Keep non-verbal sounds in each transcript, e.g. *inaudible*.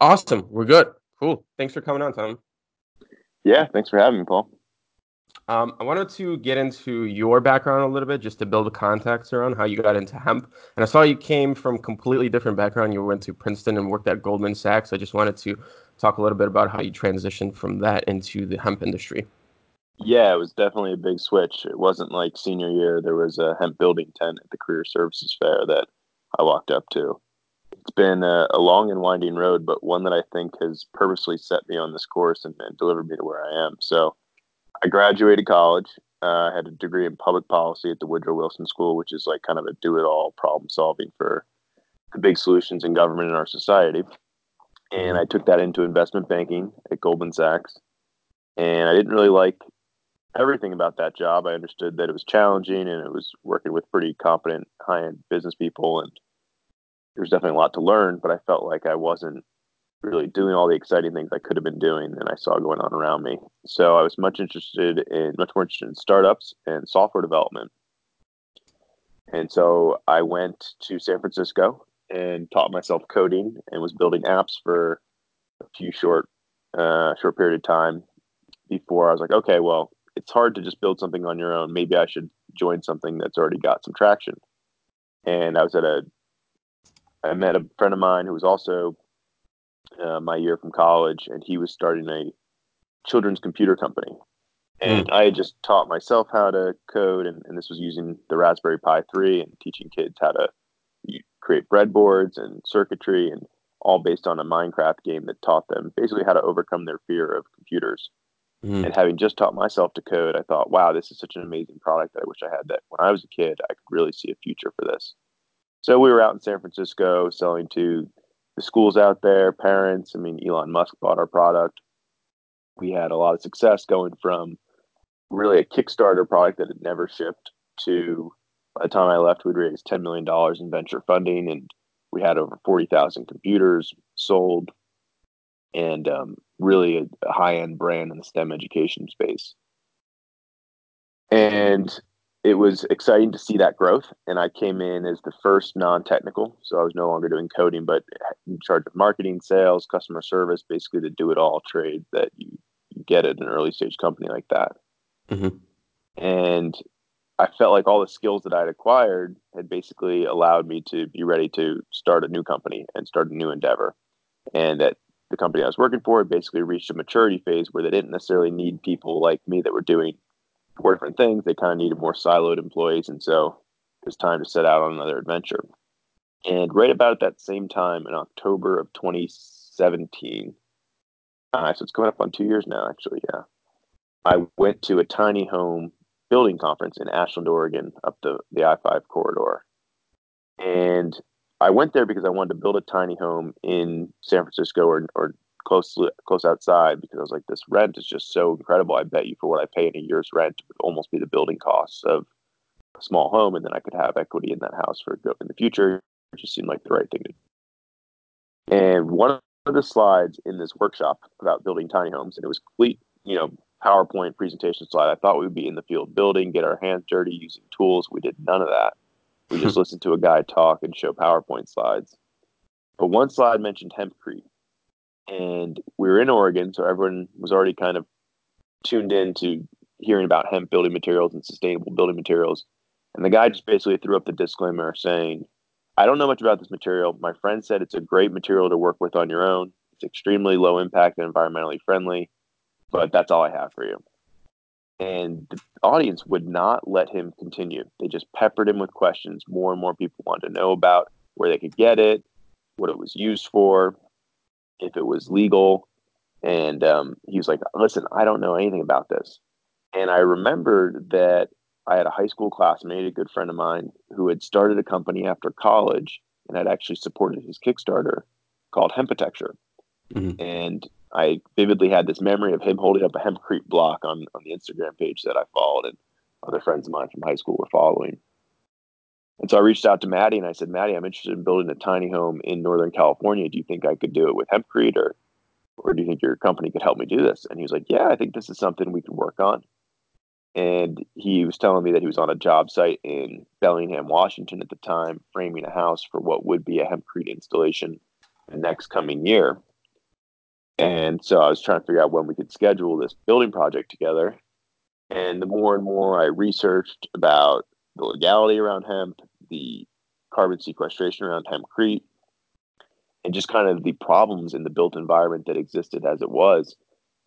Awesome. We're good. Cool. Thanks for coming on, Tom. Yeah, thanks for having me, Paul. Um, I wanted to get into your background a little bit just to build a context around how you got into hemp. And I saw you came from completely different background. You went to Princeton and worked at Goldman Sachs. I just wanted to talk a little bit about how you transitioned from that into the hemp industry. Yeah, it was definitely a big switch. It wasn't like senior year. There was a hemp building tent at the Career Services Fair that I walked up to. It's been a, a long and winding road, but one that I think has purposely set me on this course and, and delivered me to where I am. So I graduated college. Uh, I had a degree in public policy at the Woodrow Wilson School, which is like kind of a do it all problem solving for the big solutions in government in our society. And I took that into investment banking at Goldman Sachs. And I didn't really like everything about that job. I understood that it was challenging and it was working with pretty competent high end business people. And there was definitely a lot to learn, but I felt like I wasn't really doing all the exciting things I could have been doing and I saw going on around me. So I was much interested in much more interested in startups and software development. And so I went to San Francisco and taught myself coding and was building apps for a few short uh, short period of time before I was like, okay, well, it's hard to just build something on your own. Maybe I should join something that's already got some traction. And I was at a I met a friend of mine who was also uh, my year from college, and he was starting a children's computer company. And mm. I had just taught myself how to code, and, and, this was using the Raspberry Pi 3 and teaching kids how to create breadboards and circuitry, and all based on a Minecraft game that taught them basically how to overcome their fear of computers. Mm. And having just taught myself to code, I thought, wow, this is such an amazing product that I wish I had that when I was a kid, I could really see a future for this. So we were out in San Francisco selling to the schools out there, parents. I mean, Elon Musk bought our product. We had a lot of success going from really a Kickstarter product that had never shipped to by the time I left, we'd raised $10 million in venture funding and we had over 40,000 computers sold and um, really a, a high end brand in the STEM education space. And it was exciting to see that growth. And I came in as the first non technical. So I was no longer doing coding, but in charge of marketing, sales, customer service, basically the do it all trade that you, you, get at an early stage company like that. Mm-hmm. And I felt like all the skills that I'd acquired had basically allowed me to be ready to start a new company and start a new endeavor. And that the company I was working for had basically reached a maturity phase where they didn't necessarily need people like me that were doing four different things. They kind of needed more siloed employees. And so it was time to set out on another adventure. And right about at that same time in October of 2017, uh, so it's coming up on two years now, actually. Yeah. I went to a tiny home building conference in Ashland, Oregon, up the, the I 5 corridor. And I went there because I wanted to build a tiny home in San Francisco or, or close close outside because I was like, this rent is just so incredible. I bet you for what I pay in a year's rent would almost be the building costs of a small home, and then I could have equity in that house for in the future. It just seemed like the right thing to do. And one of the slides in this workshop about building tiny homes, and it was complete, you know, PowerPoint presentation slide. I thought we would be in the field building, get our hands dirty using tools. We did none of that. We *laughs* just listened to a guy talk and show PowerPoint slides. But one slide mentioned hempcrete, and we were in Oregon, so everyone was already kind of tuned in to hearing about hemp building materials and sustainable building materials. And the guy just basically threw up the disclaimer saying, I don't know much about this material. My friend said it's a great material to work with on your own. It's extremely low impact and environmentally friendly, but that's all I have for you. And the audience would not let him continue. They just peppered him with questions. More and more people wanted to know about where they could get it, what it was used for, if it was legal. And um, he was like, listen, I don't know anything about this. And I remembered that I had a high school classmate, a good friend of mine, who had started a company after college and had actually supported his Kickstarter called Hempitecture. Mm-hmm. And I vividly had this memory of him holding up a hempcrete block on, on the Instagram page that I followed and other friends of mine from high school were following. And so I reached out to Mattie and I said, Mattie, I'm interested in building a tiny home in Northern California. Do you think I could do it with hempcrete or, or do you think your company could help me do this? And he was like, Yeah, I think this is something we can work on. And he was telling me that he was on a job site in Bellingham, Washington at the time, framing a house for what would be a hempcrete installation the next coming year. And so I was trying to figure out when we could schedule this building project together. And the more and more I researched about the legality around hemp, the carbon sequestration around hempcrete, and just kind of the problems in the built environment that existed as it was,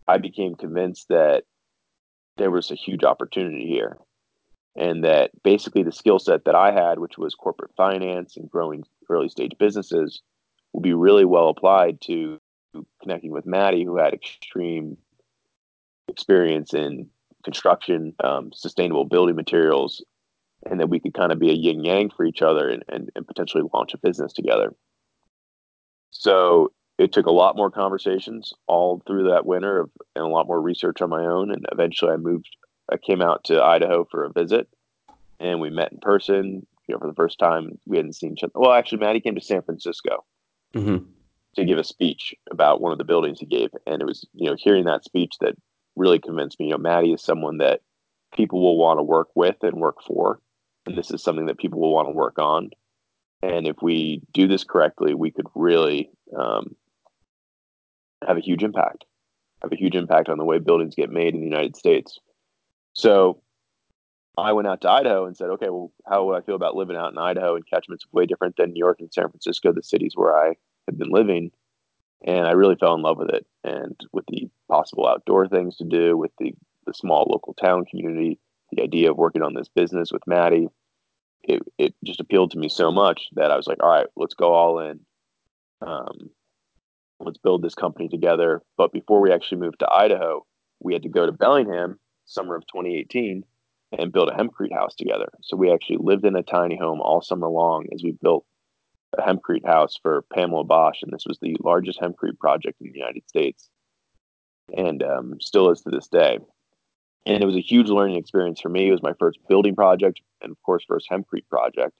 I became convinced that there was a huge opportunity here. And that basically the skill set that I had, which was corporate finance and growing early stage businesses, would be really well applied to connecting with Mattie, who had extreme experience in construction, um, sustainable building materials, and that we could kind of be a yin yang for each other and, and, and potentially launch a business together. So it took a lot more conversations all through that winter of, and a lot more research on my own. And eventually I moved, I came out to Idaho for a visit and we met in person. You know, for the first time, we hadn't seen each other. Well, actually, Mattie came to San Francisco mm-hmm. to give a speech about one of the buildings he gave. And it was, you know, hearing that speech that really convinced me, you know, Mattie is someone that people will want to work with and work for. And this is something that people will want to work on. And if we do this correctly, we could really um, have a huge impact, have a huge impact on the way buildings get made in the United States. So I went out to Idaho and said, okay, well, how would I feel about living out in Idaho? And Ketchum's way different than New York and San Francisco, the cities where I had been living. And I really fell in love with it. And with the possible outdoor things to do, with the, the small local town community, the idea of working on this business with Mattie, it, it just appealed to me so much that I was like, all right, let's go all in. Um, let's build this company together. But before we actually moved to Idaho, we had to go to Bellingham, summer of 2018, and build a hempcrete house together. So we actually lived in a tiny home all summer long as we built a hempcrete house for Pamela Bosch, and this was the largest hempcrete project in the United States, and um, still is to this day. And it was a huge learning experience for me. It was my first building project, and of course, first hempcrete project.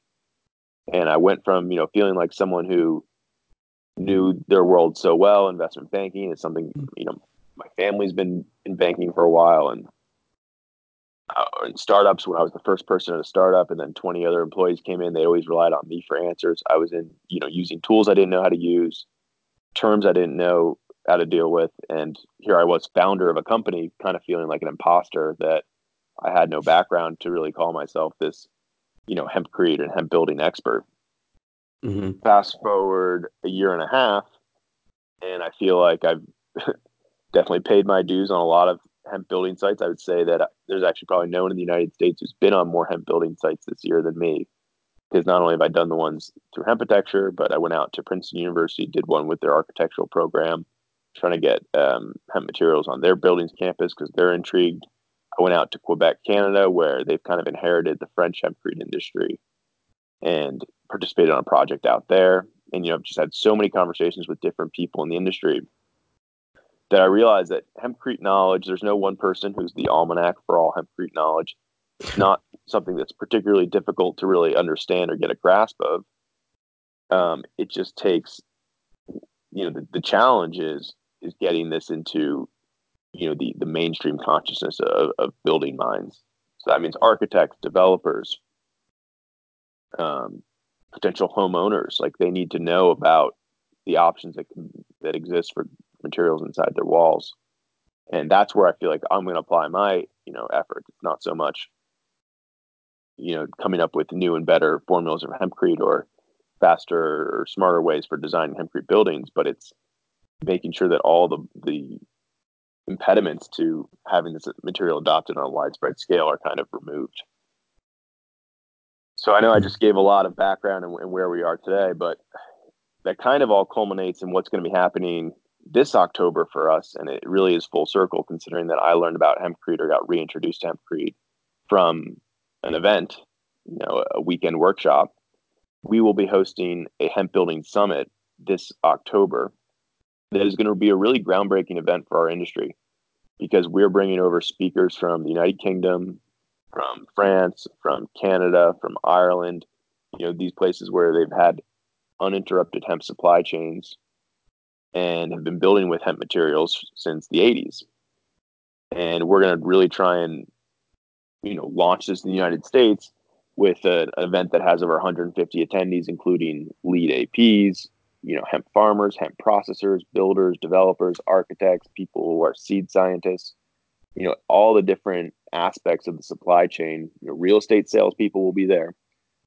And I went from you know feeling like someone who knew their world so well. Investment banking is something you know my family's been in banking for a while, and uh, in startups when I was the first person at a startup, and then 20 other employees came in. They always relied on me for answers. I was in you know using tools I didn't know how to use, terms I didn't know how to deal with, and here I was, founder of a company, kind of feeling like an imposter that I had no background to really call myself this, you know, hempcrete and hemp building expert. Mm-hmm. Fast forward a year and a half, and I feel like I've *laughs* definitely paid my dues on a lot of hemp building sites. I would say that there's actually probably no one in the United States who's been on more hemp building sites this year than me. Because not only have I done the ones through Hempitecture, but I went out to Princeton University, did one with their architectural program, trying to get um, hemp materials on their buildings campus because they're intrigued. I went out to Quebec, Canada, where they've kind of inherited the French hempcrete industry and participated on a project out there. And, you know, I've just had so many conversations with different people in the industry that I realized that hempcrete knowledge, there's no one person who's the almanac for all hempcrete knowledge. It's not something that's particularly difficult to really understand or get a grasp of. Um, it just takes, you know, the, the challenge is is getting this into you know the the mainstream consciousness of, of building minds. So that means architects, developers, um, potential homeowners. Like they need to know about the options that can, that exist for materials inside their walls, and that's where I feel like I'm going to apply my you know effort. It's not so much you know coming up with new and better formulas of hempcrete or faster or smarter ways for designing hempcrete buildings, but it's making sure that all the the impediments to having this material adopted on a widespread scale are kind of removed. So I know I hmm. just gave a lot of background and, and where we are today, but that kind of all culminates in what's going to be happening this October for us, and it really is full circle considering that I learned about hempcrete or got reintroduced to hempcrete from an event, you know, a weekend workshop. We will be hosting a hemp building summit this October that is going to be a really groundbreaking event for our industry because we're bringing over speakers from the United Kingdom, from France, from Canada, from Ireland, you know, these places where they've had uninterrupted hemp supply chains and have been building with hemp materials since the 80s. And we're going to really try and, you know, launch this in the United States with an event that has over 150 attendees, including LEED APs, you know hemp farmers, hemp processors, builders, developers, architects, people who are seed scientists. You know, all the different aspects of the supply chain. You know, real estate salespeople will be there,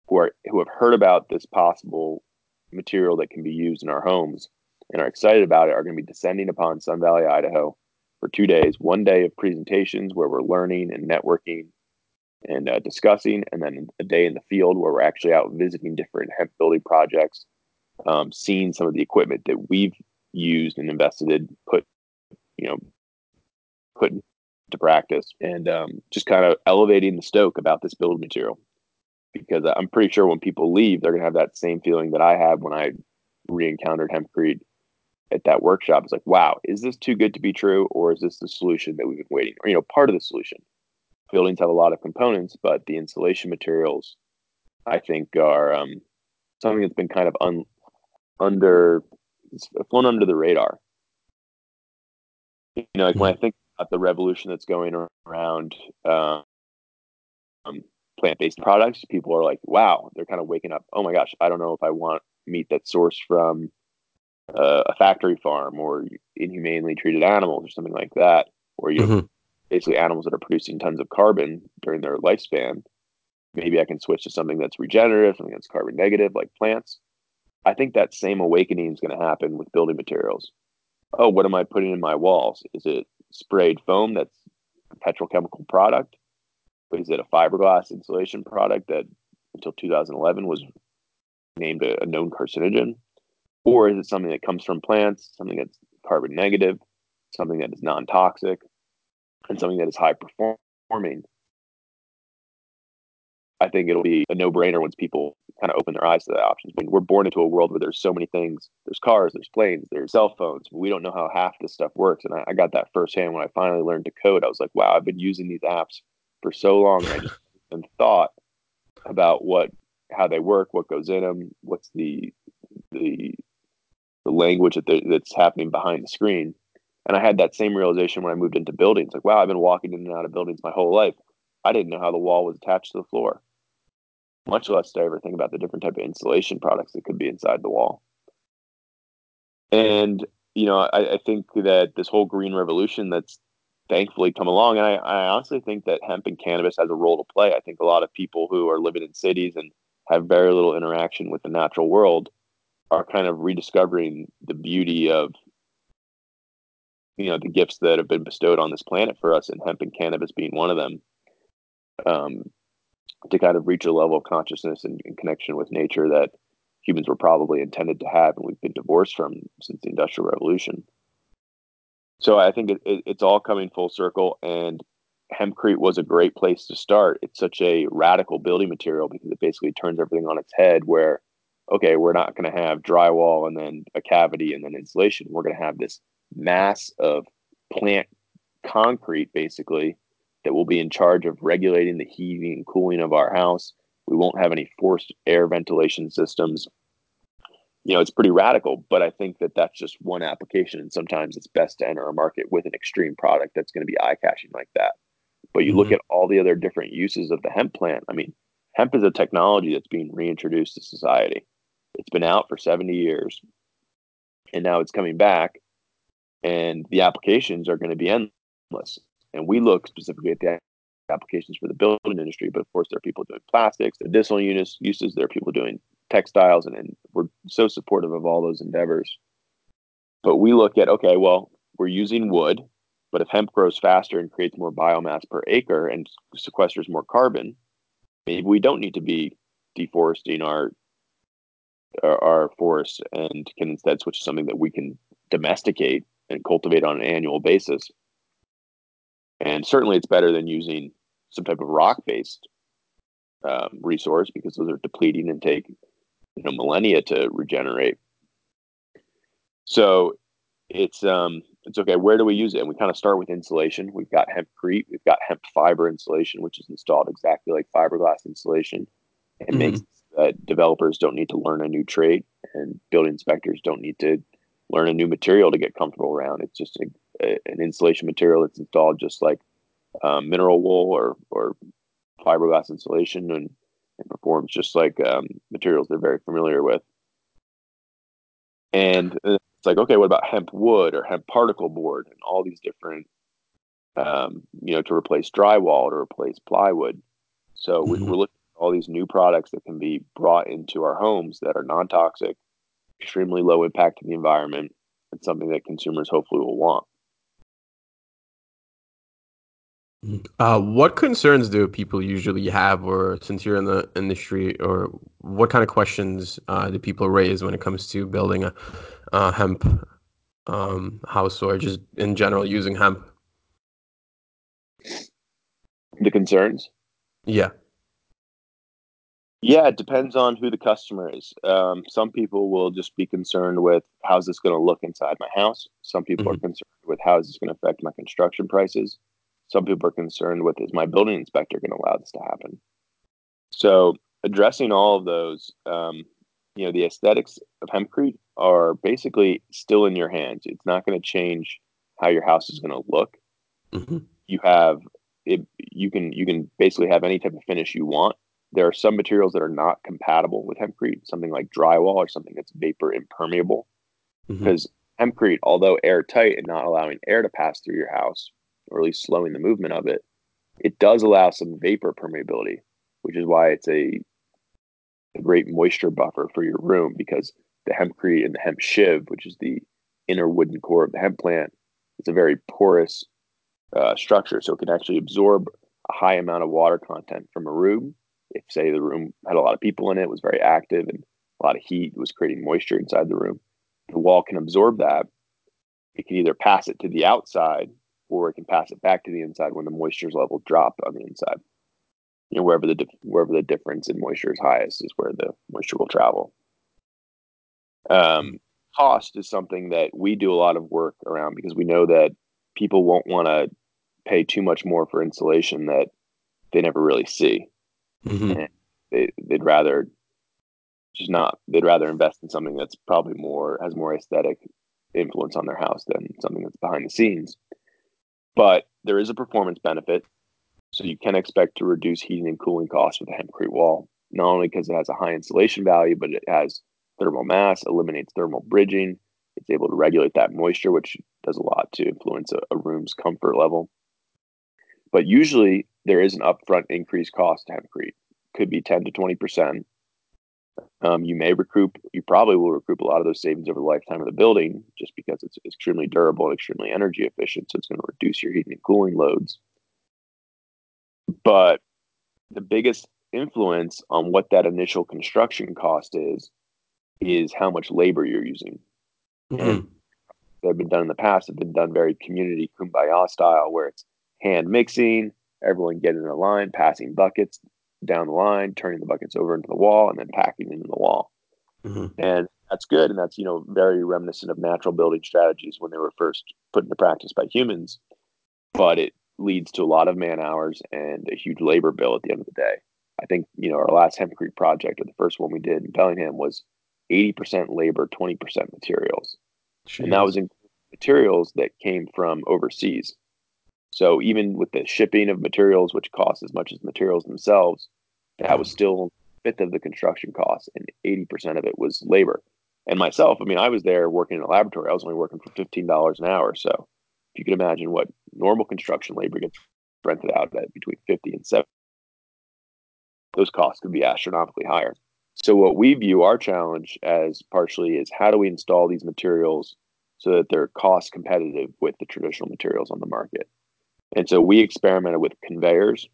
who are who have heard about this possible material that can be used in our homes and are excited about it are going to be descending upon Sun Valley, Idaho, for two days. One day of presentations where we're learning and networking and uh, discussing, and then a day in the field where we're actually out visiting different hemp building projects, um, seeing some of the equipment that we've used and invested in, put you know, put into practice, and um, just kind of elevating the stoke about this build material. Because I'm pretty sure when people leave, they're gonna have that same feeling that I had when I re-encountered hempcrete at that workshop. It's like, wow, is this too good to be true, or is this the solution that we've been waiting? Or you know, part of the solution buildings have a lot of components, but the insulation materials, I think, are um, something that's been kind of un, under flown under the radar. You know, like when I think about the revolution that's going around um, plant-based products, people are like, "Wow!" They're kind of waking up. Oh my gosh, I don't know if I want meat that's sourced from uh, a factory farm or inhumanely treated animals or something like that, or you mm-hmm basically animals that are producing tons of carbon during their lifespan. Maybe I can switch to something that's regenerative, something that's carbon negative, like plants. I think that same awakening is going to happen with building materials. Oh, what am I putting in my walls? Is it sprayed foam that's a petrochemical product? Is it a fiberglass insulation product that until 2011 was named a, a known carcinogen? Or is it something that comes from plants, something that's carbon negative, something that is non toxic? and something that is high performing, I think it'll be a no brainer once people kind of open their eyes to the options. When we're born into a world where there's so many things there's cars, there's planes, there's cell phones. We don't know how half this stuff works. And I, I got that firsthand when I finally learned to code. I was like, wow, I've been using these apps for so long. I just haven't thought about what how they work, what goes in them, what's the the the language that that's happening behind the screen. And I had that same realization when I moved into buildings. Like, wow, I've been walking in and out of buildings my whole life. I didn't know how the wall was attached to the floor. Much less I ever think about the different type of insulation products that could be inside the wall. And you know, I, I think that this whole green revolution that's thankfully come along, and I, I honestly think that hemp and cannabis has a role to play. I think a lot of people who are living in cities and have very little interaction with the natural world are kind of rediscovering the beauty of you know the gifts that have been bestowed on this planet for us, and hemp and cannabis being one of them. Um, to kind of reach a level of consciousness and, and, connection with nature that humans were probably intended to have, and we've been divorced from since the Industrial Revolution. So I think it, it, it's all coming full circle, and hempcrete was a great place to start. It's such a radical building material because it basically turns everything on its head. Where, okay, we're not going to have drywall and then a cavity and then insulation. We're going to have this mass of plant concrete basically that will be in charge of regulating the heating and cooling of our house. We won't have any forced air ventilation systems. You know, it's pretty radical, but I think that that's just one application. And sometimes it's best to enter a market with an extreme product that's going to be eye catching like that. But you mm-hmm. look at all the other different uses of the hemp plant. I mean, hemp is a technology that's being reintroduced to society. It's been out for 70 years and now it's coming back and the applications are going to be endless. And we look specifically at the applications for the building industry, but of course there are people doing plastics, additional units uses. There are people doing textiles, and, and we're so supportive of all those endeavors. But we look at okay, well, we're using wood, but if hemp grows faster and creates more biomass per acre and sequesters more carbon, maybe we don't need to be deforesting our, our forests and can instead switch to something that we can domesticate and cultivate on an annual basis. And certainly it's better than using some type of rock based um, resource because those are depleting and take you know millennia to regenerate. So it's um it's okay. Where do we use it? And we kind of start with insulation. We've got hempcrete, we've got hemp fiber insulation, which is installed exactly like fiberglass insulation. It mm-hmm. makes that developers don't need to learn a new trade and building inspectors don't need to learn a new material to get comfortable around. It's just a, an insulation material that's installed just like um, mineral wool or or fiberglass insulation and, and performs just like um, materials they're very familiar with. And it's like, okay, what about hemp wood or hemp particle board and all these different, um, you know, to replace drywall, to replace plywood. So mm-hmm. we, we're looking at all these new products that can be brought into our homes that are non toxic, extremely low impact to the environment, and something that consumers hopefully will want. Uh, what concerns do people usually have, or since you're in the industry, or what kind of questions uh, do people raise when it comes to building a, a hemp um, house, or just in general using hemp? The concerns? Yeah. Yeah, it depends on who the customer is. Um, some people will just be concerned with how's this going to look inside my house. Some people mm-hmm. are concerned with how is this going to affect my construction prices some people are concerned with is my building inspector going to allow this to happen? So addressing all of those, um, you know, the aesthetics of hempcrete are basically still in your hands. It's not going to change how your house is going to look. Mm-hmm. You have it. You can you can basically have any type of finish you want. There are some materials that are not compatible with hempcrete, something like drywall or something that's vapor impermeable, mm-hmm. because hempcrete, although airtight and not allowing air to pass through your house, or at least slowing the movement of it, it does allow some vapor permeability, which is why it's a, a great moisture buffer for your room because the hempcrete and the hemp shiv, which is the inner wooden core of the hemp plant, it's a very porous uh, structure. So it can actually absorb a high amount of water content from a room. If, say, the room had a lot of people in it, was very active, and a lot of heat was creating moisture inside the room, the wall can absorb that. It can either pass it to the outside or it can pass it back to the inside when the moisture level drop on the inside. You know, wherever the wherever the difference in moisture is highest is where the moisture will travel. Um, cost is something that we do a lot of work around because we know that people won't want to pay too much more for insulation that they never really see. Mm-hmm. They, they'd rather just not. They'd rather invest in something that's probably more has more aesthetic influence on their house than something that's behind the scenes but there is a performance benefit. So you can expect to reduce heating and cooling costs with a hempcrete wall, not only because it has a high insulation value, but it has thermal mass, eliminates thermal bridging. It's able to regulate that moisture, which does a lot to influence a, a room's comfort level. But usually there is an upfront increased cost to hempcrete. Could be 10 to 20%. Um, you may recoup, you probably will recoup a lot of those savings over the lifetime of the building just because it's extremely durable and extremely energy efficient. So it's going to reduce your heating and cooling loads. But the biggest influence on what that initial construction cost is, is how much labor you're using. Mm-hmm. And they've been done in the past have been done very community kumbaya style, where it's hand mixing, everyone getting in a line, passing buckets, down the line, turning the buckets over into the wall, and then packing into the wall. Mm-hmm. And that's good. And that's, you know, very reminiscent of natural building strategies when they were first put into practice by humans. But it leads to a lot of man hours and a huge labor bill at the end of the day. I think, you know, our last hempcrete project, or the first one we did in Bellingham, was 80% labor, 20% materials. Jeez. And that was in materials that came from overseas. So even with the shipping of materials, which costs as much as materials themselves, that was still fifth of the construction costs, and eighty percent of it was labor. And myself, I mean, I was there working in a laboratory. I was only working for fifteen dollars an hour. So if you could imagine what normal construction labor gets rented out at between fifty and seventy, those costs could be astronomically higher. So what we view our challenge as partially is how do we install these materials so that they're cost competitive with the traditional materials on the market. And so we experimented with conveyors,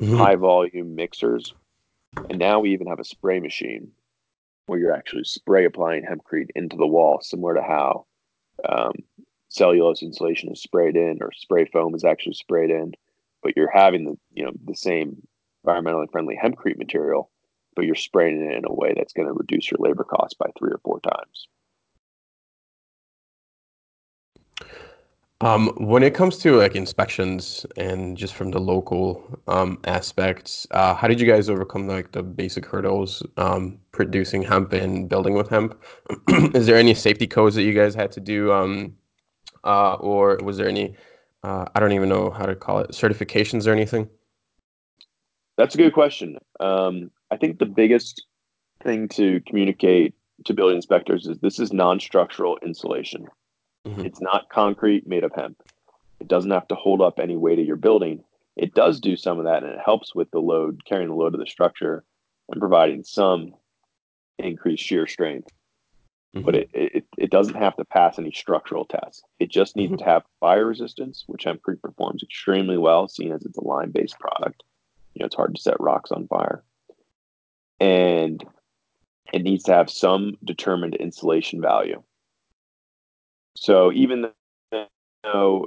mm-hmm. high volume mixers, and now we even have a spray machine where you're actually spray applying hempcrete into the wall, similar to how um, cellulose insulation is sprayed in or spray foam is actually sprayed in. But you're having the you know the same environmentally friendly hempcrete material, but you're spraying it in a way that's going to reduce your labor costs by three or four times. Um, when it comes to like inspections and just from the local um, aspects, uh, how did you guys overcome like the basic hurdles um, producing hemp and building with hemp? *clears throat* Is there any safety codes that you guys had to do, um, uh, or was there any? Uh, I don't even know how to call it certifications or anything. That's a good question. Um, I think the biggest thing to communicate to building inspectors is this is non-structural insulation. Mm-hmm. It's not concrete made of hemp. It doesn't have to hold up any weight of your building. It does do some of that, and it helps with the load, carrying the load of the structure, and providing some increased shear strength. Mm-hmm. But it, it it doesn't have to pass any structural tests. It just needs mm-hmm. to have fire resistance, which hempcrete performs extremely well, seeing as it's a lime-based product. You know, it's hard to set rocks on fire, and it needs to have some determined insulation value. So even though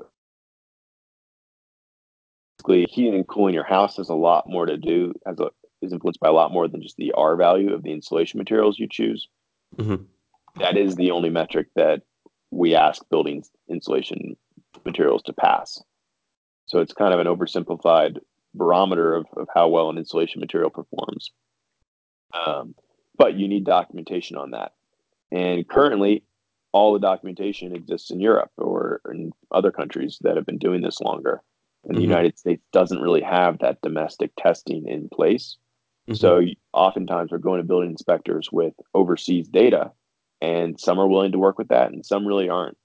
basically heating and cooling your house has a lot more to do, has a, is influenced by a lot more than just the R value of the insulation materials you choose. Mm-hmm. That is the only metric that we ask building insulation materials to pass. So it's kind of an oversimplified barometer of, of how well an insulation material performs. Um, but you need documentation on that. And currently, all the documentation exists in Europe or in other countries that have been doing this longer. And the mm-hmm. United States doesn't really have that domestic testing in place. Mm-hmm. So oftentimes we're going to building inspectors with overseas data, and some are willing to work with that, and some really aren't.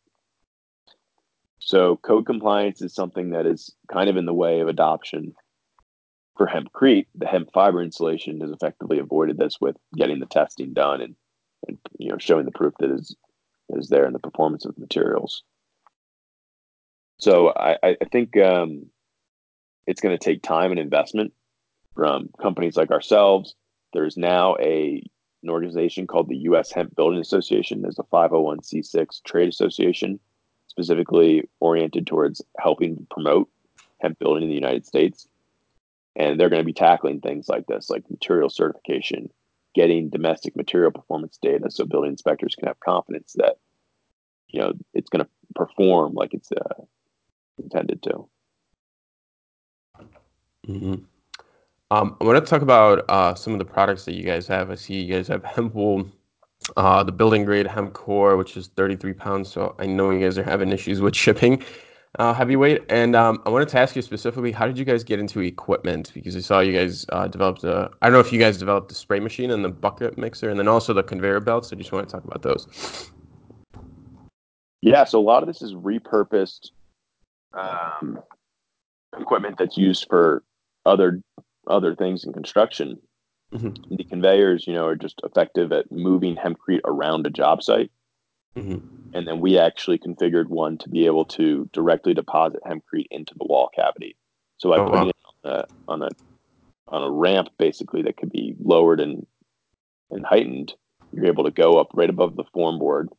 So code compliance is something that is kind of in the way of adoption for hempcrete. The hemp fiber insulation has effectively avoided this with getting the testing done and, and you know showing the proof that is is there in the performance of materials. So I, I think um, it's going to take time and investment from companies like ourselves. There's now a an organization called the U.S. Hemp Building Association. There's a 501c6 trade association specifically oriented towards helping promote hemp building in the United States. And they're going to be tackling things like this, like material certification, getting domestic material performance data so building inspectors can have confidence that you know it's going to perform like it's uh, intended to. Mm-hmm. Um, I want to talk about uh, some of the products that you guys have. I see you guys have hemp wool, uh, the building grade hemp core, which is 33 pounds. So I know you guys are having issues with shipping uh, heavyweight. And um, I wanted to ask you specifically, how did you guys get into equipment? Because I saw you guys uh, developed a, I don't know if you guys developed the spray machine and the bucket mixer, and then also the conveyor belts. So I just want to talk about those. Yeah, so a lot of this is repurposed um, equipment that's used for other other things in construction. Mm-hmm. The conveyors, you know, are just effective at moving hempcrete around a job site. Mm-hmm. And then we actually configured one to be able to directly deposit hempcrete into the wall cavity. So I oh, putting wow. it on a, on a on a ramp basically that could be lowered and and heightened, you're able to go up right above the form board,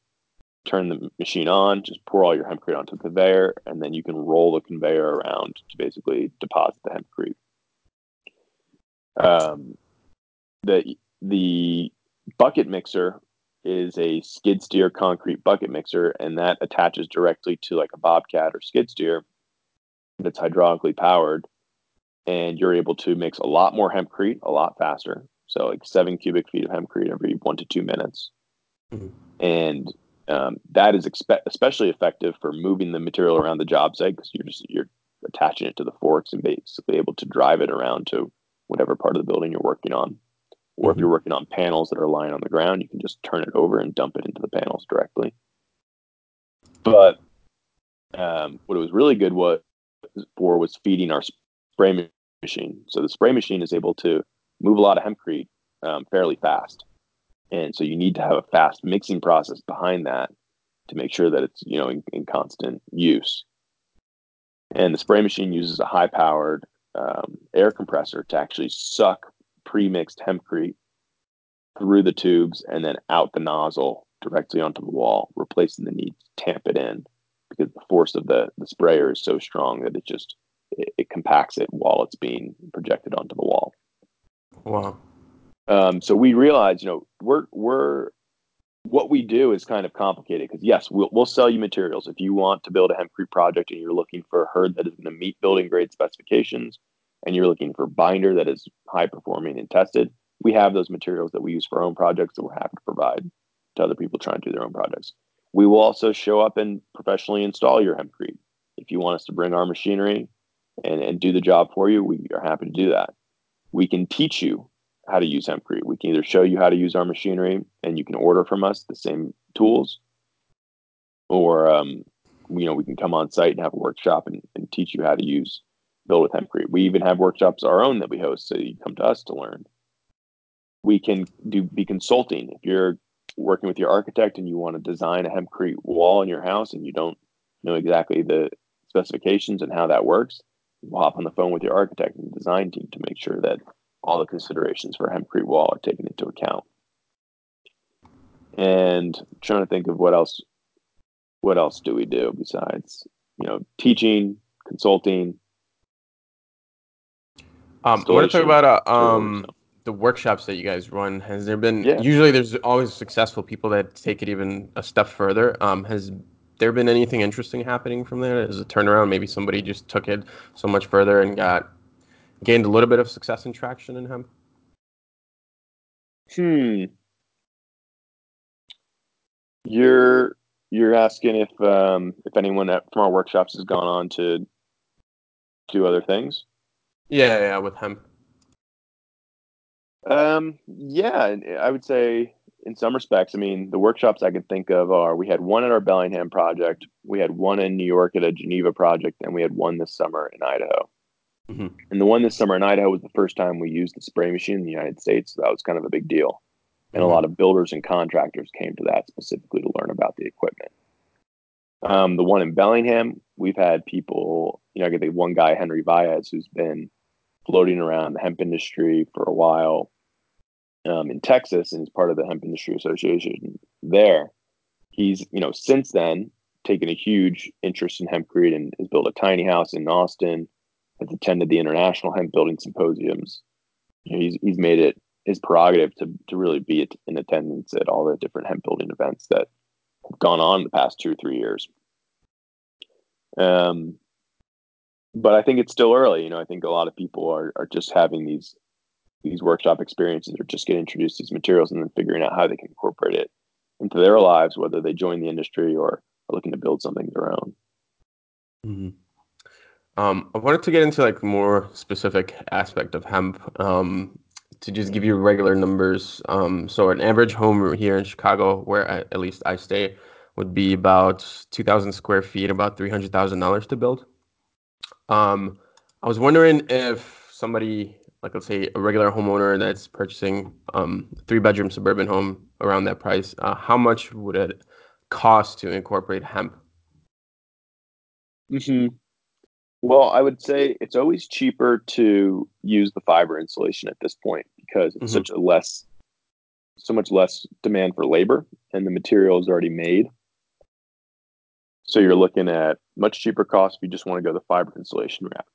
turn the machine on, just pour all your hempcrete onto the conveyor, and then you can roll the conveyor around to basically deposit the hempcrete. Um, the the bucket mixer is a skid steer concrete bucket mixer, and that attaches directly to like a bobcat or skid steer that's hydraulically powered. And you're able to mix a lot more hempcrete a lot faster. So, like seven cubic feet of hempcrete every one to two minutes. Mm-hmm. And um, that is expe- especially effective for moving the material around the job site because you're just you're attaching it to the forks and basically able to drive it around to whatever part of the building you're working on. Or if mm-hmm. you're working on panels that are lying on the ground, you can just turn it over and dump it into the panels directly. But um, what it was really good was for was feeding our spray machine. So the spray machine is able to move a lot of hempcrete um, fairly fast, and so you need to have a fast mixing process behind that to make sure that it's you know in, in constant use. And the spray machine uses a high-powered um, air compressor to actually suck pre-mixed hempcrete through the tubes and then out the nozzle directly onto the wall, replacing the need to tamp it in because the force of the, the sprayer is so strong that it just it, it compacts it while it's being projected onto the wall. Wow. Um, so we realize, you know, we're we're what we do is kind of complicated because yes, we'll we'll sell you materials if you want to build a hempcrete project and you're looking for a hurd that is going to meet building grade specifications and you're looking for binder that is high performing and tested, we have those materials that we use for our own projects that we're happy to provide to other people trying to do their own projects. We will also show up and professionally install your hempcrete. If you want us to bring our machinery and, and do the job for you, we are happy to do that. We can teach you how to use hempcrete. We can either show you how to use our machinery and you can order from us the same tools, or um, you know we can come on site and have a workshop and, and teach you how to use build with hempcrete. We even have workshops our own that we host, so you come to us to learn. We can do be consulting if you're working with your architect and you want to design a hempcrete wall in your house and you don't know exactly the specifications and how that works. We'll hop on the phone with your architect and design team to make sure that all the considerations for hempcrete wall are taken into account. And I'm trying to think of what else what else do we do besides, you know, teaching, consulting? Um, I want to talk about uh, um, the workshops that you guys run. Has there been yeah. usually there's always successful people that take it even a step further. Um, has there been anything interesting happening from there as a turnaround? Maybe somebody just took it so much further and got gained a little bit of success and traction in hemp. Hmm. You're you're asking if um, if anyone from our workshops has gone on to do other things. Yeah, yeah, with him. Um, yeah, I would say in some respects. I mean, the workshops I can think of are we had one at our Bellingham project, we had one in New York at a Geneva project, and we had one this summer in Idaho. Mm-hmm. And the one this summer in Idaho was the first time we used the spray machine in the United States. So that was kind of a big deal. And mm-hmm. a lot of builders and contractors came to that specifically to learn about the equipment. Um, the one in Bellingham, we've had people, you know, I get the one guy, Henry Baez, who's been floating around the hemp industry for a while um, in Texas and he's part of the Hemp Industry Association there. He's, you know, since then taken a huge interest in hempcrete and has built a tiny house in Austin, has attended the international hemp building symposiums. You know, he's, he's made it his prerogative to, to really be in attendance at all the different hemp building events that have gone on the past two or three years. Um, but I think it's still early. You know, I think a lot of people are, are just having these these workshop experiences or just get introduced to these materials and then figuring out how they can incorporate it into their lives, whether they join the industry or are looking to build something their own. Mm-hmm. Um, I wanted to get into like more specific aspect of hemp um, to just give you regular numbers. Um, so an average home here in Chicago, where I, at least I stay, would be about 2,000 square feet, about $300,000 to build. Um, I was wondering if somebody like let's say a regular homeowner that's purchasing um three bedroom suburban home around that price, uh, how much would it cost to incorporate hemp? hmm Well, I would say it's always cheaper to use the fiber insulation at this point because it's mm-hmm. such a less, so much less demand for labor, and the material is already made. So you're looking at much cheaper cost if you just want to go the fiber insulation route.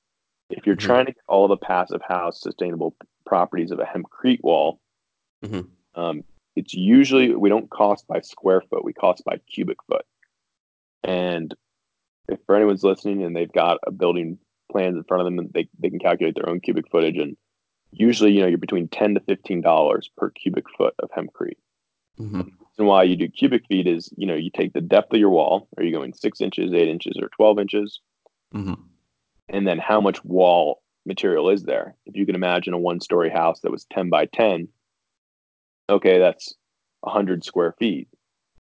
If you're mm-hmm. trying to get all the passive house sustainable properties of a hempcrete wall, mm-hmm. um, it's usually we don't cost by square foot, we cost by cubic foot. And if for anyone's listening and they've got a building plans in front of them, they they can calculate their own cubic footage, and usually you know you're between ten to fifteen dollars per cubic foot of hempcrete. Mm-hmm. And why you do cubic feet is you know you take the depth of your wall. Are you going six inches, eight inches, or twelve inches? Mm-hmm and then how much wall material is there. If you can imagine a one story house that was 10 by 10, okay, that's 100 square feet.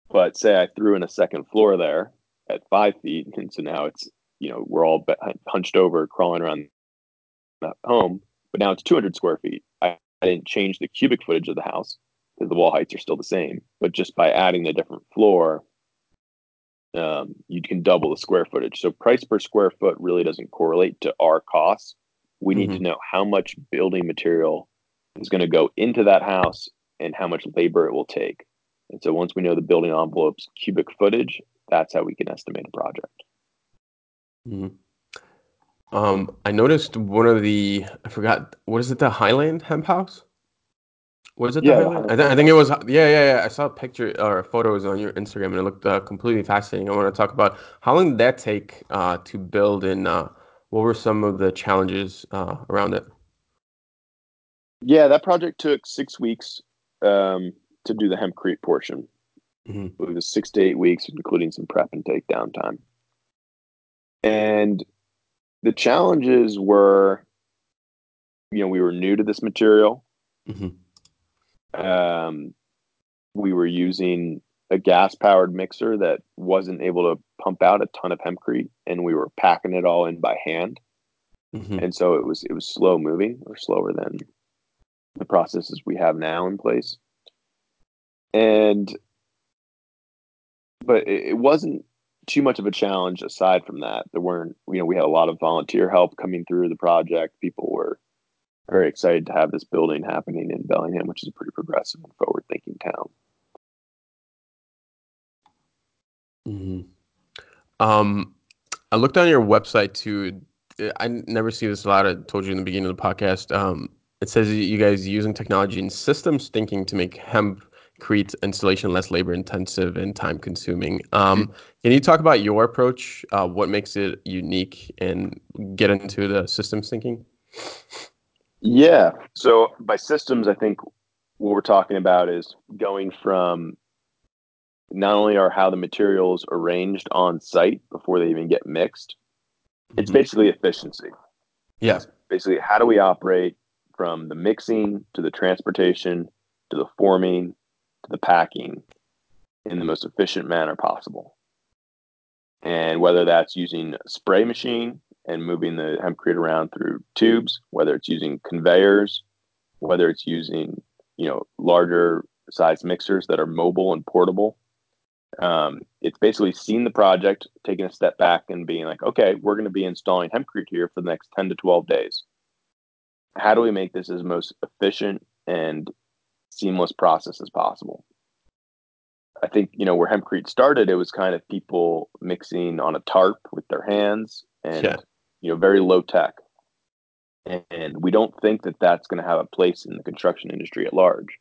But say I threw in a second floor there at five feet, and so now it's, you know, we're all hunched over crawling around that home, but now it's 200 square feet. I, I didn't change the cubic footage of the house the wall heights are still the same, but just by adding the different floor, um, you can double the square footage. So price per square foot really doesn't correlate to our costs. We need mm-hmm. to know how much building material is going to go into that house and how much labor it will take. And so once we know the building envelope's cubic footage, that's how we can estimate a project. Mm-hmm. Um, I noticed one of the I forgot what is it the Highland Hemp House? Was it? Yeah, I, th- I, think it was. Yeah, yeah, yeah. I saw a picture or photos on your Instagram, and it looked uh, completely fascinating. I want to talk about how long did that take uh, to build, and uh, what were some of the challenges uh, around it? Yeah, that project took six weeks um, to do the hempcrete portion. Mm-hmm. It was six to eight weeks, including some prep and takedown time. And the challenges were, you know, we were new to this material Mm-hmm. Um, we were using a gas powered mixer that wasn't able to pump out a ton of hempcrete, and we were packing it all in by hand. Mm-hmm. And so it was it was slow moving or slower than the processes we have now in place. And but it, it wasn't too much of a challenge aside from that. There weren't, you know, we had a lot of volunteer help coming through the project. People were very excited to have this building happening in Bellingham, which is a pretty progressive and forward thinking town. Mm-hmm. Um, I looked on your website too. I never see this a lot. I told you in the beginning of the podcast. Um, it says you guys using technology and systems thinking to make hemp create installation less labor intensive and time consuming. Um, mm-hmm. can you talk about your approach? Uh, what makes it unique, and get into the systems thinking? Yeah. So by systems, I think what we're talking about is going from not only are how the materials arranged on site before they even get mixed, it's mm-hmm. basically efficiency. Yeah. basically, how do we operate from the mixing to the transportation to the forming to the packing in the most efficient manner possible. And whether that's using a spray machine and moving the hempcrete around through tubes, whether it's using conveyors, whether it's using you know larger size mixers that are mobile and portable. Um, it's basically seeing the project, taking a step back, and being like, okay, we're going to be installing hempcrete here for the next ten to twelve days. How do we make this as most efficient and seamless process as possible. I think, you know, where hempcrete started, it was kind of people mixing on a tarp with their hands and, yeah. you know, very low tech. And we don't think that that's going to have a place in the construction industry at large.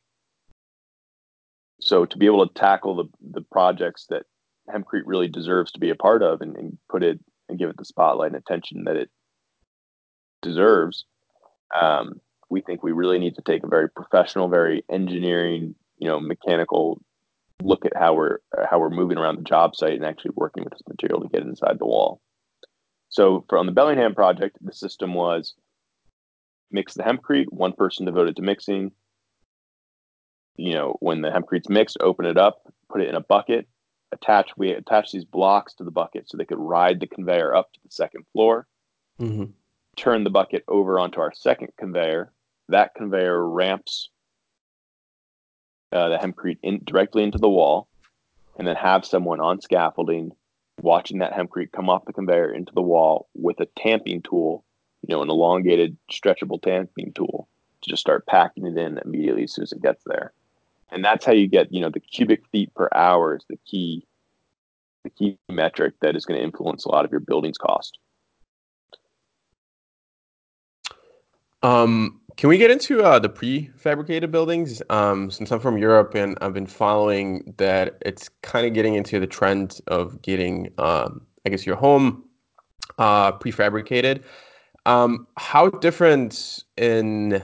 So to be able to tackle the, the projects that hempcrete really deserves to be a part of and, and put it and give it the spotlight and attention that it deserves, um, we think we really need to take a very professional, very engineering, you know, mechanical look at how we're how we're moving around the job site and actually working with this material to get inside the wall. So for on the Bellingham project, the system was mix the hempcrete, one person devoted to mixing. You know, when the hempcrete's mixed, open it up, put it in a bucket, attach we attach these blocks to the bucket so they could ride the conveyor up to the second floor. Mm-hmm. Turn the bucket over onto our second conveyor, that conveyor ramps uh, the hempcrete in, directly into the wall, and then have someone on scaffolding watching that hempcrete come off the conveyor into the wall with a tamping tool, you know, an elongated, stretchable tamping tool to just start packing it in immediately as soon as it gets there. And that's how you get, you know, the cubic feet per hour is the key, the key metric that is going to influence a lot of your building's cost. Um, can we get into uh, the prefabricated buildings? Um, since I'm from Europe and I've been following that, it's kind of getting into the trend of getting, um, I guess, your home uh, prefabricated. Um, how different in,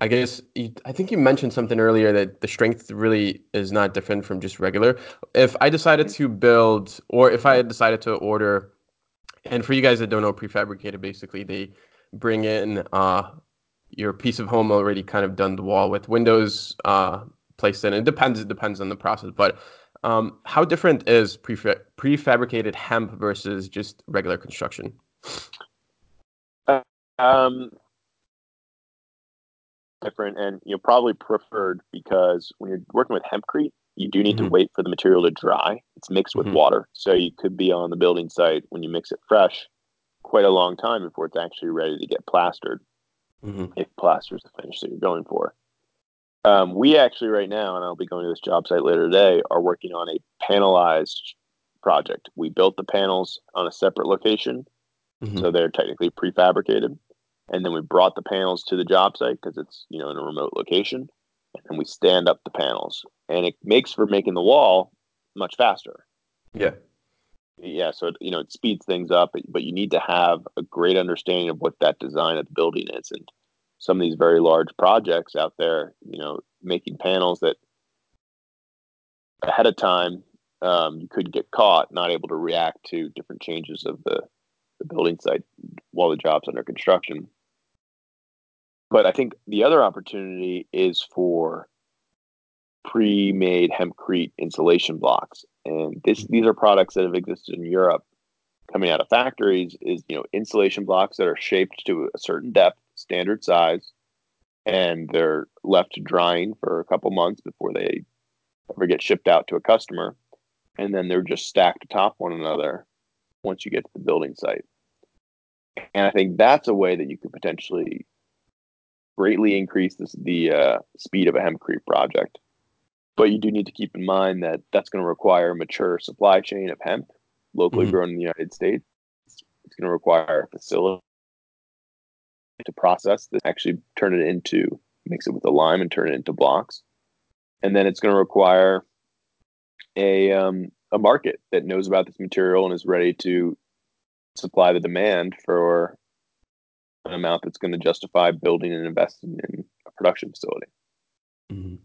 I guess, you, I think you mentioned something earlier that the strength really is not different from just regular. If I decided to build, or if I decided to order, and for you guys that don't know prefabricated, basically they bring in uh, your piece of home already kind of done the wall with windows uh, placed in. It depends. It depends on the process, but um, how different is prefa- prefabricated hemp versus just regular construction? Uh, um, different, and you know probably preferred because when you're working with hempcrete, you do need mm-hmm. to wait for the material to dry. It's mixed with mm-hmm. water, so you could be on the building site when you mix it fresh quite a long time before it's actually ready to get plastered mm-hmm. if plaster is the finish that you're going for. Um, we actually right now, and I'll be going to this job site later today, are working on a panelized project. We built the panels on a separate location, mm-hmm. so they're technically prefabricated, and then we brought the panels to the job site because it's you know in a remote location, and we stand up the panels, and it makes for making the wall much faster. Yeah yeah so you know it speeds things up but you need to have a great understanding of what that design of the building is. And some of these very large projects out there you know making panels that ahead of time um, you could get caught not able to react to different changes of the, the building site while the job's under construction. But I think the other opportunity is for pre-made hempcrete insulation blocks, and this mm-hmm. these are products that have existed in Europe coming out of factories. Is you know insulation blocks that are shaped to a certain depth, standard size, and they're left drying for a couple months before they ever get shipped out to a customer, and then they're just stacked atop one another once you get to the building site. And I think that's a way that you could potentially greatly increase this, the uh, speed of a hempcrete project. But you do need to keep in mind that that's going to require a mature supply chain of hemp, locally mm-hmm. grown in the United States. It's going to require a facility to process this, actually turn it into, mix it with the lime and turn it into blocks. And then it's going to require a, um, a market that knows about this material and is ready to supply the demand for an amount that's going to justify building and investing in a production facility. Mm-hmm.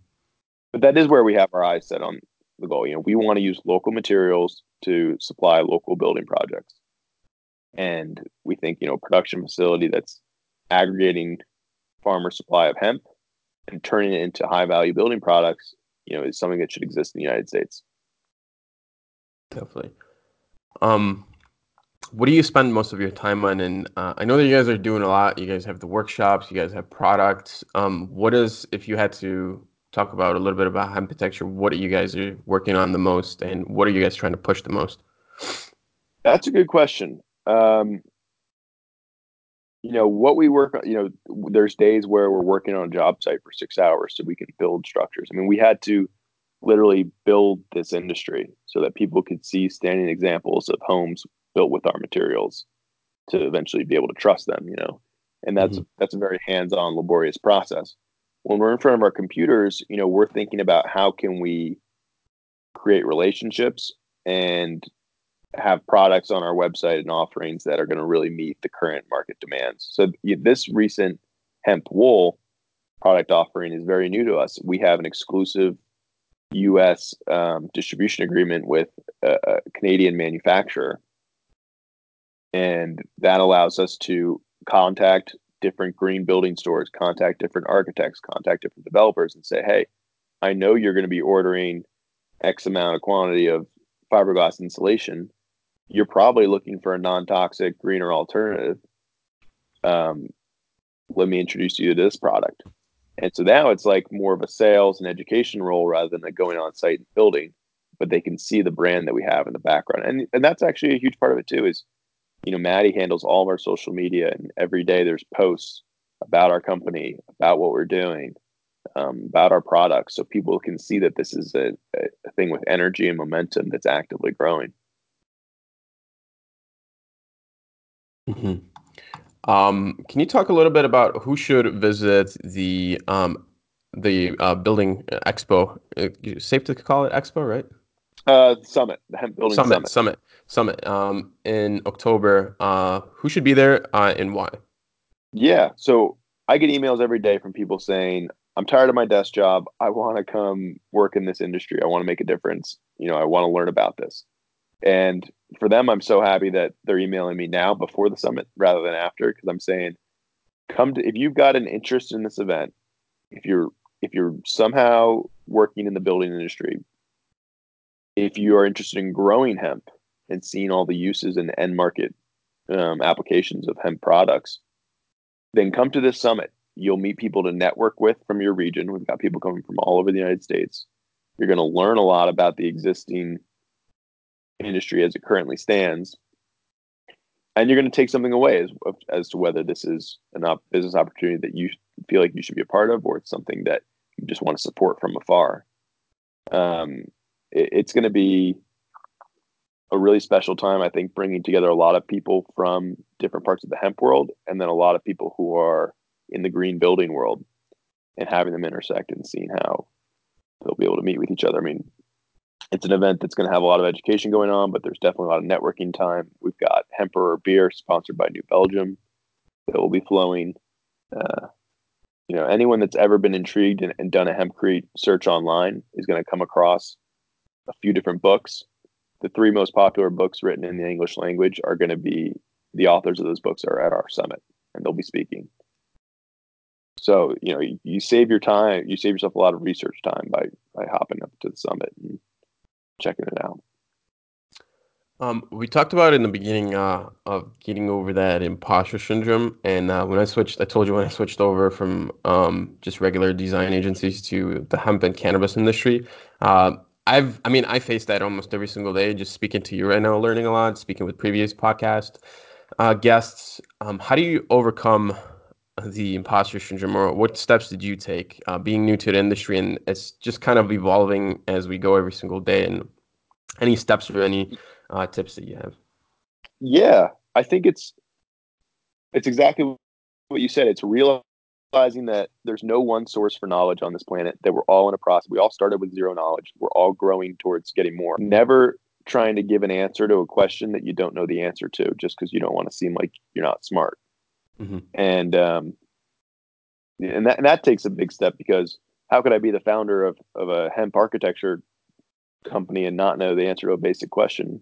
But that is where we have our eyes set on the goal. You know, we want to use local materials to supply local building projects. And we think, you know, production facility that's aggregating farmer supply of hemp and turning it into high value building products, you know, is something that should exist in the United States. Definitely. Um, what do you spend most of your time on? And uh, I know that you guys are doing a lot. You guys have the workshops. You guys have products. Um, what is, if you had to talk about a little bit about hempitecture, what are you guys are working on the most, and what are you guys trying to push the most? That's a good question. Um, you know what we work on. You know, there's days where we're working on a job site for six hours so we can build structures. I mean, we had to literally build this industry so that people could see standing examples of homes built with our materials to eventually be able to trust them, you know. And that's mm-hmm. that's a very hands-on laborious process. When we're in front of our computers, you know, we're thinking about how can we create relationships and have products on our website and offerings that are going to really meet the current market demands. So this recent hemp wool product offering is very new to us. We have an exclusive U.S. Um, distribution agreement with a, a Canadian manufacturer and that allows us to contact different green building stores, contact different architects, contact different developers, and say, hey, I know you're going to be ordering X amount of quantity of fiberglass insulation. You're probably looking for a non toxic, greener alternative. Um, let me introduce you to this product. And so now it's like more of a sales and education role rather than going on site and building, but they can see the brand that we have in the background. And, and that's actually a huge part of it too, is you know, Mattie handles all of our social media, and every day there's posts about our company, about what we're doing, um, about our products, so people can see that this is a, a thing with energy and momentum that's actively growing. Mm-hmm. Um, can you talk a little bit about who should visit the um, the uh, building expo? Uh, safe to call it expo, right? Uh, summit, the *laughs* hemp building summit. Summit. summit summit um, in October. Uh, who should be there uh, and why? Yeah, so I get emails every day from people saying, "I'm tired of my desk job. I want to come work in this industry. I want to make a difference. You know, I want to learn about this." And for them, I'm so happy that they're emailing me now before the summit rather than after, because I'm saying, "Come to if you've got an interest in this event, if you're if you're somehow working in the building industry, if you are interested in growing hemp, and seeing all the uses and end market um, applications of hemp products, then come to this summit. You'll meet people to network with from your region. We've got people coming from all over the United States. You're going to learn a lot about the existing industry as it currently stands. And you're going to take something away as, as to whether this is a op- business opportunity that you feel like you should be a part of or it's something that you just want to support from afar. Um, it, it's going to be a really special time, I think, bringing together a lot of people from different parts of the hemp world and then a lot of people who are in the green building world and having them intersect and seeing how they'll be able to meet with each other. I mean, it's an event that's going to have a lot of education going on, but there's definitely a lot of networking time. We've got Hemperor beer sponsored by New Belgium that will be flowing. Uh, you know, anyone that's ever been intrigued and, and done a hempcrete search online is going to come across a few different books the three most popular books written in the English language are going to be the authors of those books are at our summit and they'll be speaking. so you know you, you, save your time you save yourself a lot of research time by by hopping up to the summit and checking it out um, we talked about in the beginning uh, of getting over that imposter syndrome, and uh, when I switched, I told you when I switched over from um, just regular design agencies to the hemp and cannabis industry. Uh, I've, I mean, I face that almost every single day. Just speaking to you right now, learning a lot. Speaking with previous podcast uh, guests, um, how do you overcome the imposter syndrome, or what steps did you take uh, being new to the industry and it's just kind of evolving as we go every single day? And any steps or any uh, tips that you have? Yeah, I think it's it's exactly what you said. It's realizing that there's no one source for knowledge on this planet. That we're all in a process. We all started with zero knowledge. We're all growing towards getting more. Never trying to give an answer to a question that you don't know the answer to, just because you don't want to seem like you're not smart. Mm-hmm. And um, and that and that takes a big step because how could I be the founder of of a hemp architecture company and not know the answer to a basic question?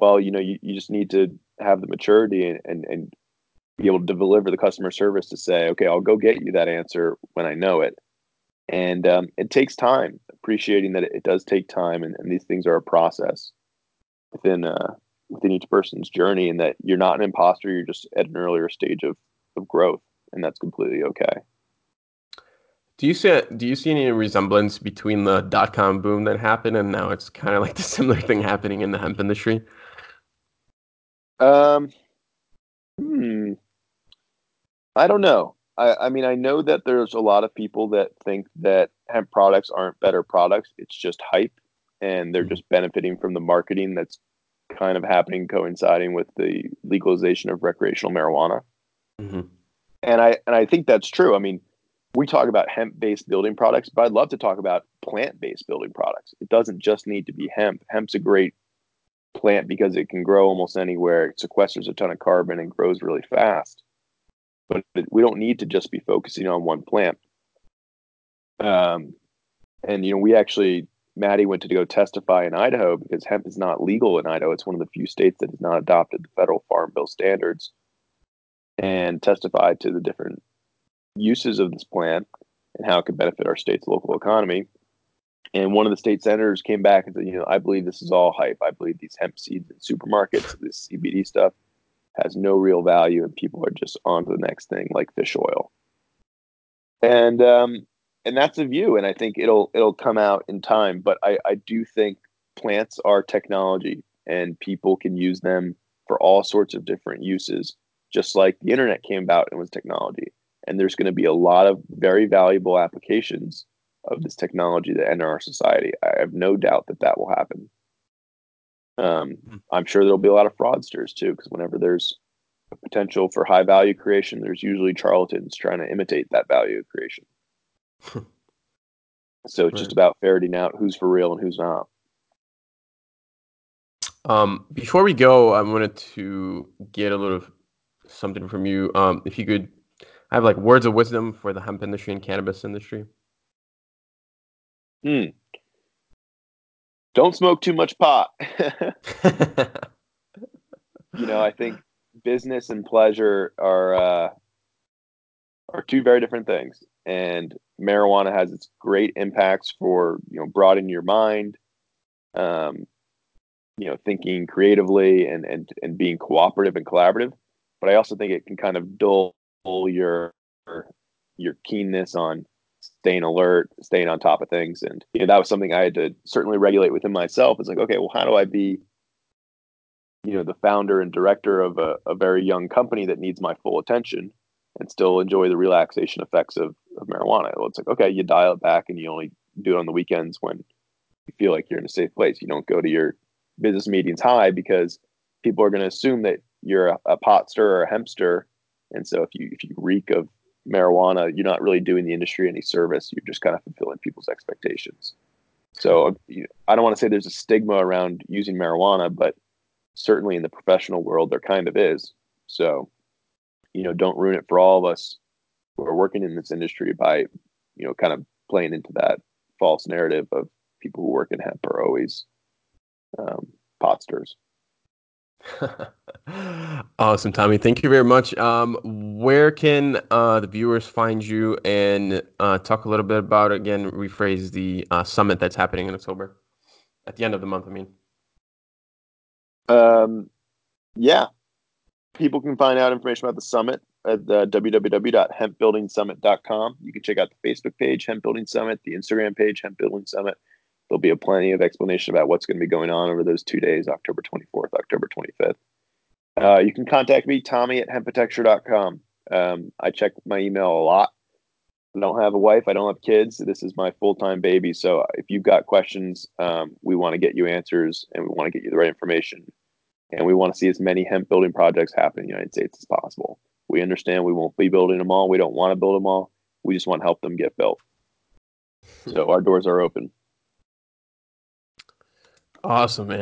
well, you know, you, you just need to have the maturity and, and, and be able to deliver the customer service to say, okay, I'll go get you that answer when I know it. And um, it takes time, appreciating that it, does take time, and, and, these things are a process within uh, within each person's journey, and that you're not an imposter, you're just at an earlier stage of, of growth, and that's completely okay. Do you see do you see any resemblance between the dot com boom that happened and now it's kind of like the *laughs* similar thing happening in the hemp industry? Um, hmm. I don't know. I, I mean, I know that there's a lot of people that think that hemp products aren't better products. It's just hype, and they're mm-hmm. just benefiting from the marketing that's kind of happening, coinciding with the legalization of recreational marijuana. Mm-hmm. And I and I think that's true. I mean, we talk about hemp-based building products, but I'd love to talk about plant-based building products. It doesn't just need to be hemp. Hemp's a great plant because it can grow almost anywhere. It sequesters a ton of carbon and grows really fast. But we don't need to just be focusing on one plant. Um, and you know, we actually Mattie went to go testify in Idaho because hemp is not legal in Idaho. It's one of the few states that has not adopted the federal farm bill standards, and testified to the different uses of this plant and how it could benefit our state's local economy. And one of the state senators came back and said, you know, I believe this is all hype. I believe these hemp seeds in supermarkets, this CBD stuff, has no real value, and people are just on to the next thing, like fish oil. And um, and that's a view, and I think it'll it'll come out in time. But I, I do think plants are technology, and people can use them for all sorts of different uses, just like the internet came about and was technology. And there's going to be a lot of very valuable applications of this technology that enter our society. I have no doubt that that will happen. Um, hmm. I'm sure there'll be a lot of fraudsters too, because whenever there's a potential for high value creation, there's usually charlatans trying to imitate that value creation. so it's right. just about ferreting out who's for real and who's not. Um, before we go, I wanted to get a little something from you. Um, if you could I have like words of wisdom for the hemp industry and cannabis industry. Hmm. Don't smoke too much pot. *laughs* *laughs* you know, I think business and pleasure are uh, are two very different things, and marijuana has its great impacts for you know broadening your mind, um, you know, thinking creatively and and and being cooperative and collaborative. But I also think it can kind of dull your your keenness on staying alert, staying on top of things. And you know, that was something I had to certainly regulate within myself. It's like, okay, well, how do I be, you know, the founder and director of a, a very young company that needs my full attention and still enjoy the relaxation effects of, of marijuana? Well, it's like, okay, you dial it back and you only do it on the weekends when you feel like you're in a safe place. You don't go to your business meetings high because people are going to assume that you're a, a or a hempster. And so if you if you reek of marijuana, you're not really doing the industry any service. You're just kind of fulfilling people's expectations. So I don't want to say there's a stigma around using marijuana, but certainly in the professional world, there kind of is. So, you know, don't ruin it for all of us who are working in this industry by, you know, kind of playing into that false narrative of people who work in hemp are always um, pot *laughs* awesome, Tommy. Thank you very much. Um, where can uh, the viewers find you and uh, talk a little bit about again? Rephrase the uh, summit that's happening in October, at the end of the month. I mean. Um, yeah, people can find out information about the summit at uh, www.hempbuildingsummit.com. You can check out the Facebook page, Hemp Building Summit, the Instagram page, Hemp Building Summit. There'll be a plenty of explanation about what's going to be going on over those two days, October 24th, October 25th. Uh, you can contact me, Tommy at hempitecture.com. Um, I check my email a lot. I don't have a wife. I don't have kids. This is my full time baby. So if you've got questions, um, we want to get you answers and we want to get you the right information. And we want to see as many hemp building projects happen in the United States as possible. We understand we won't be building them all. We don't want to build them all. We just want to help them get built. So our doors are open. Awesome, man.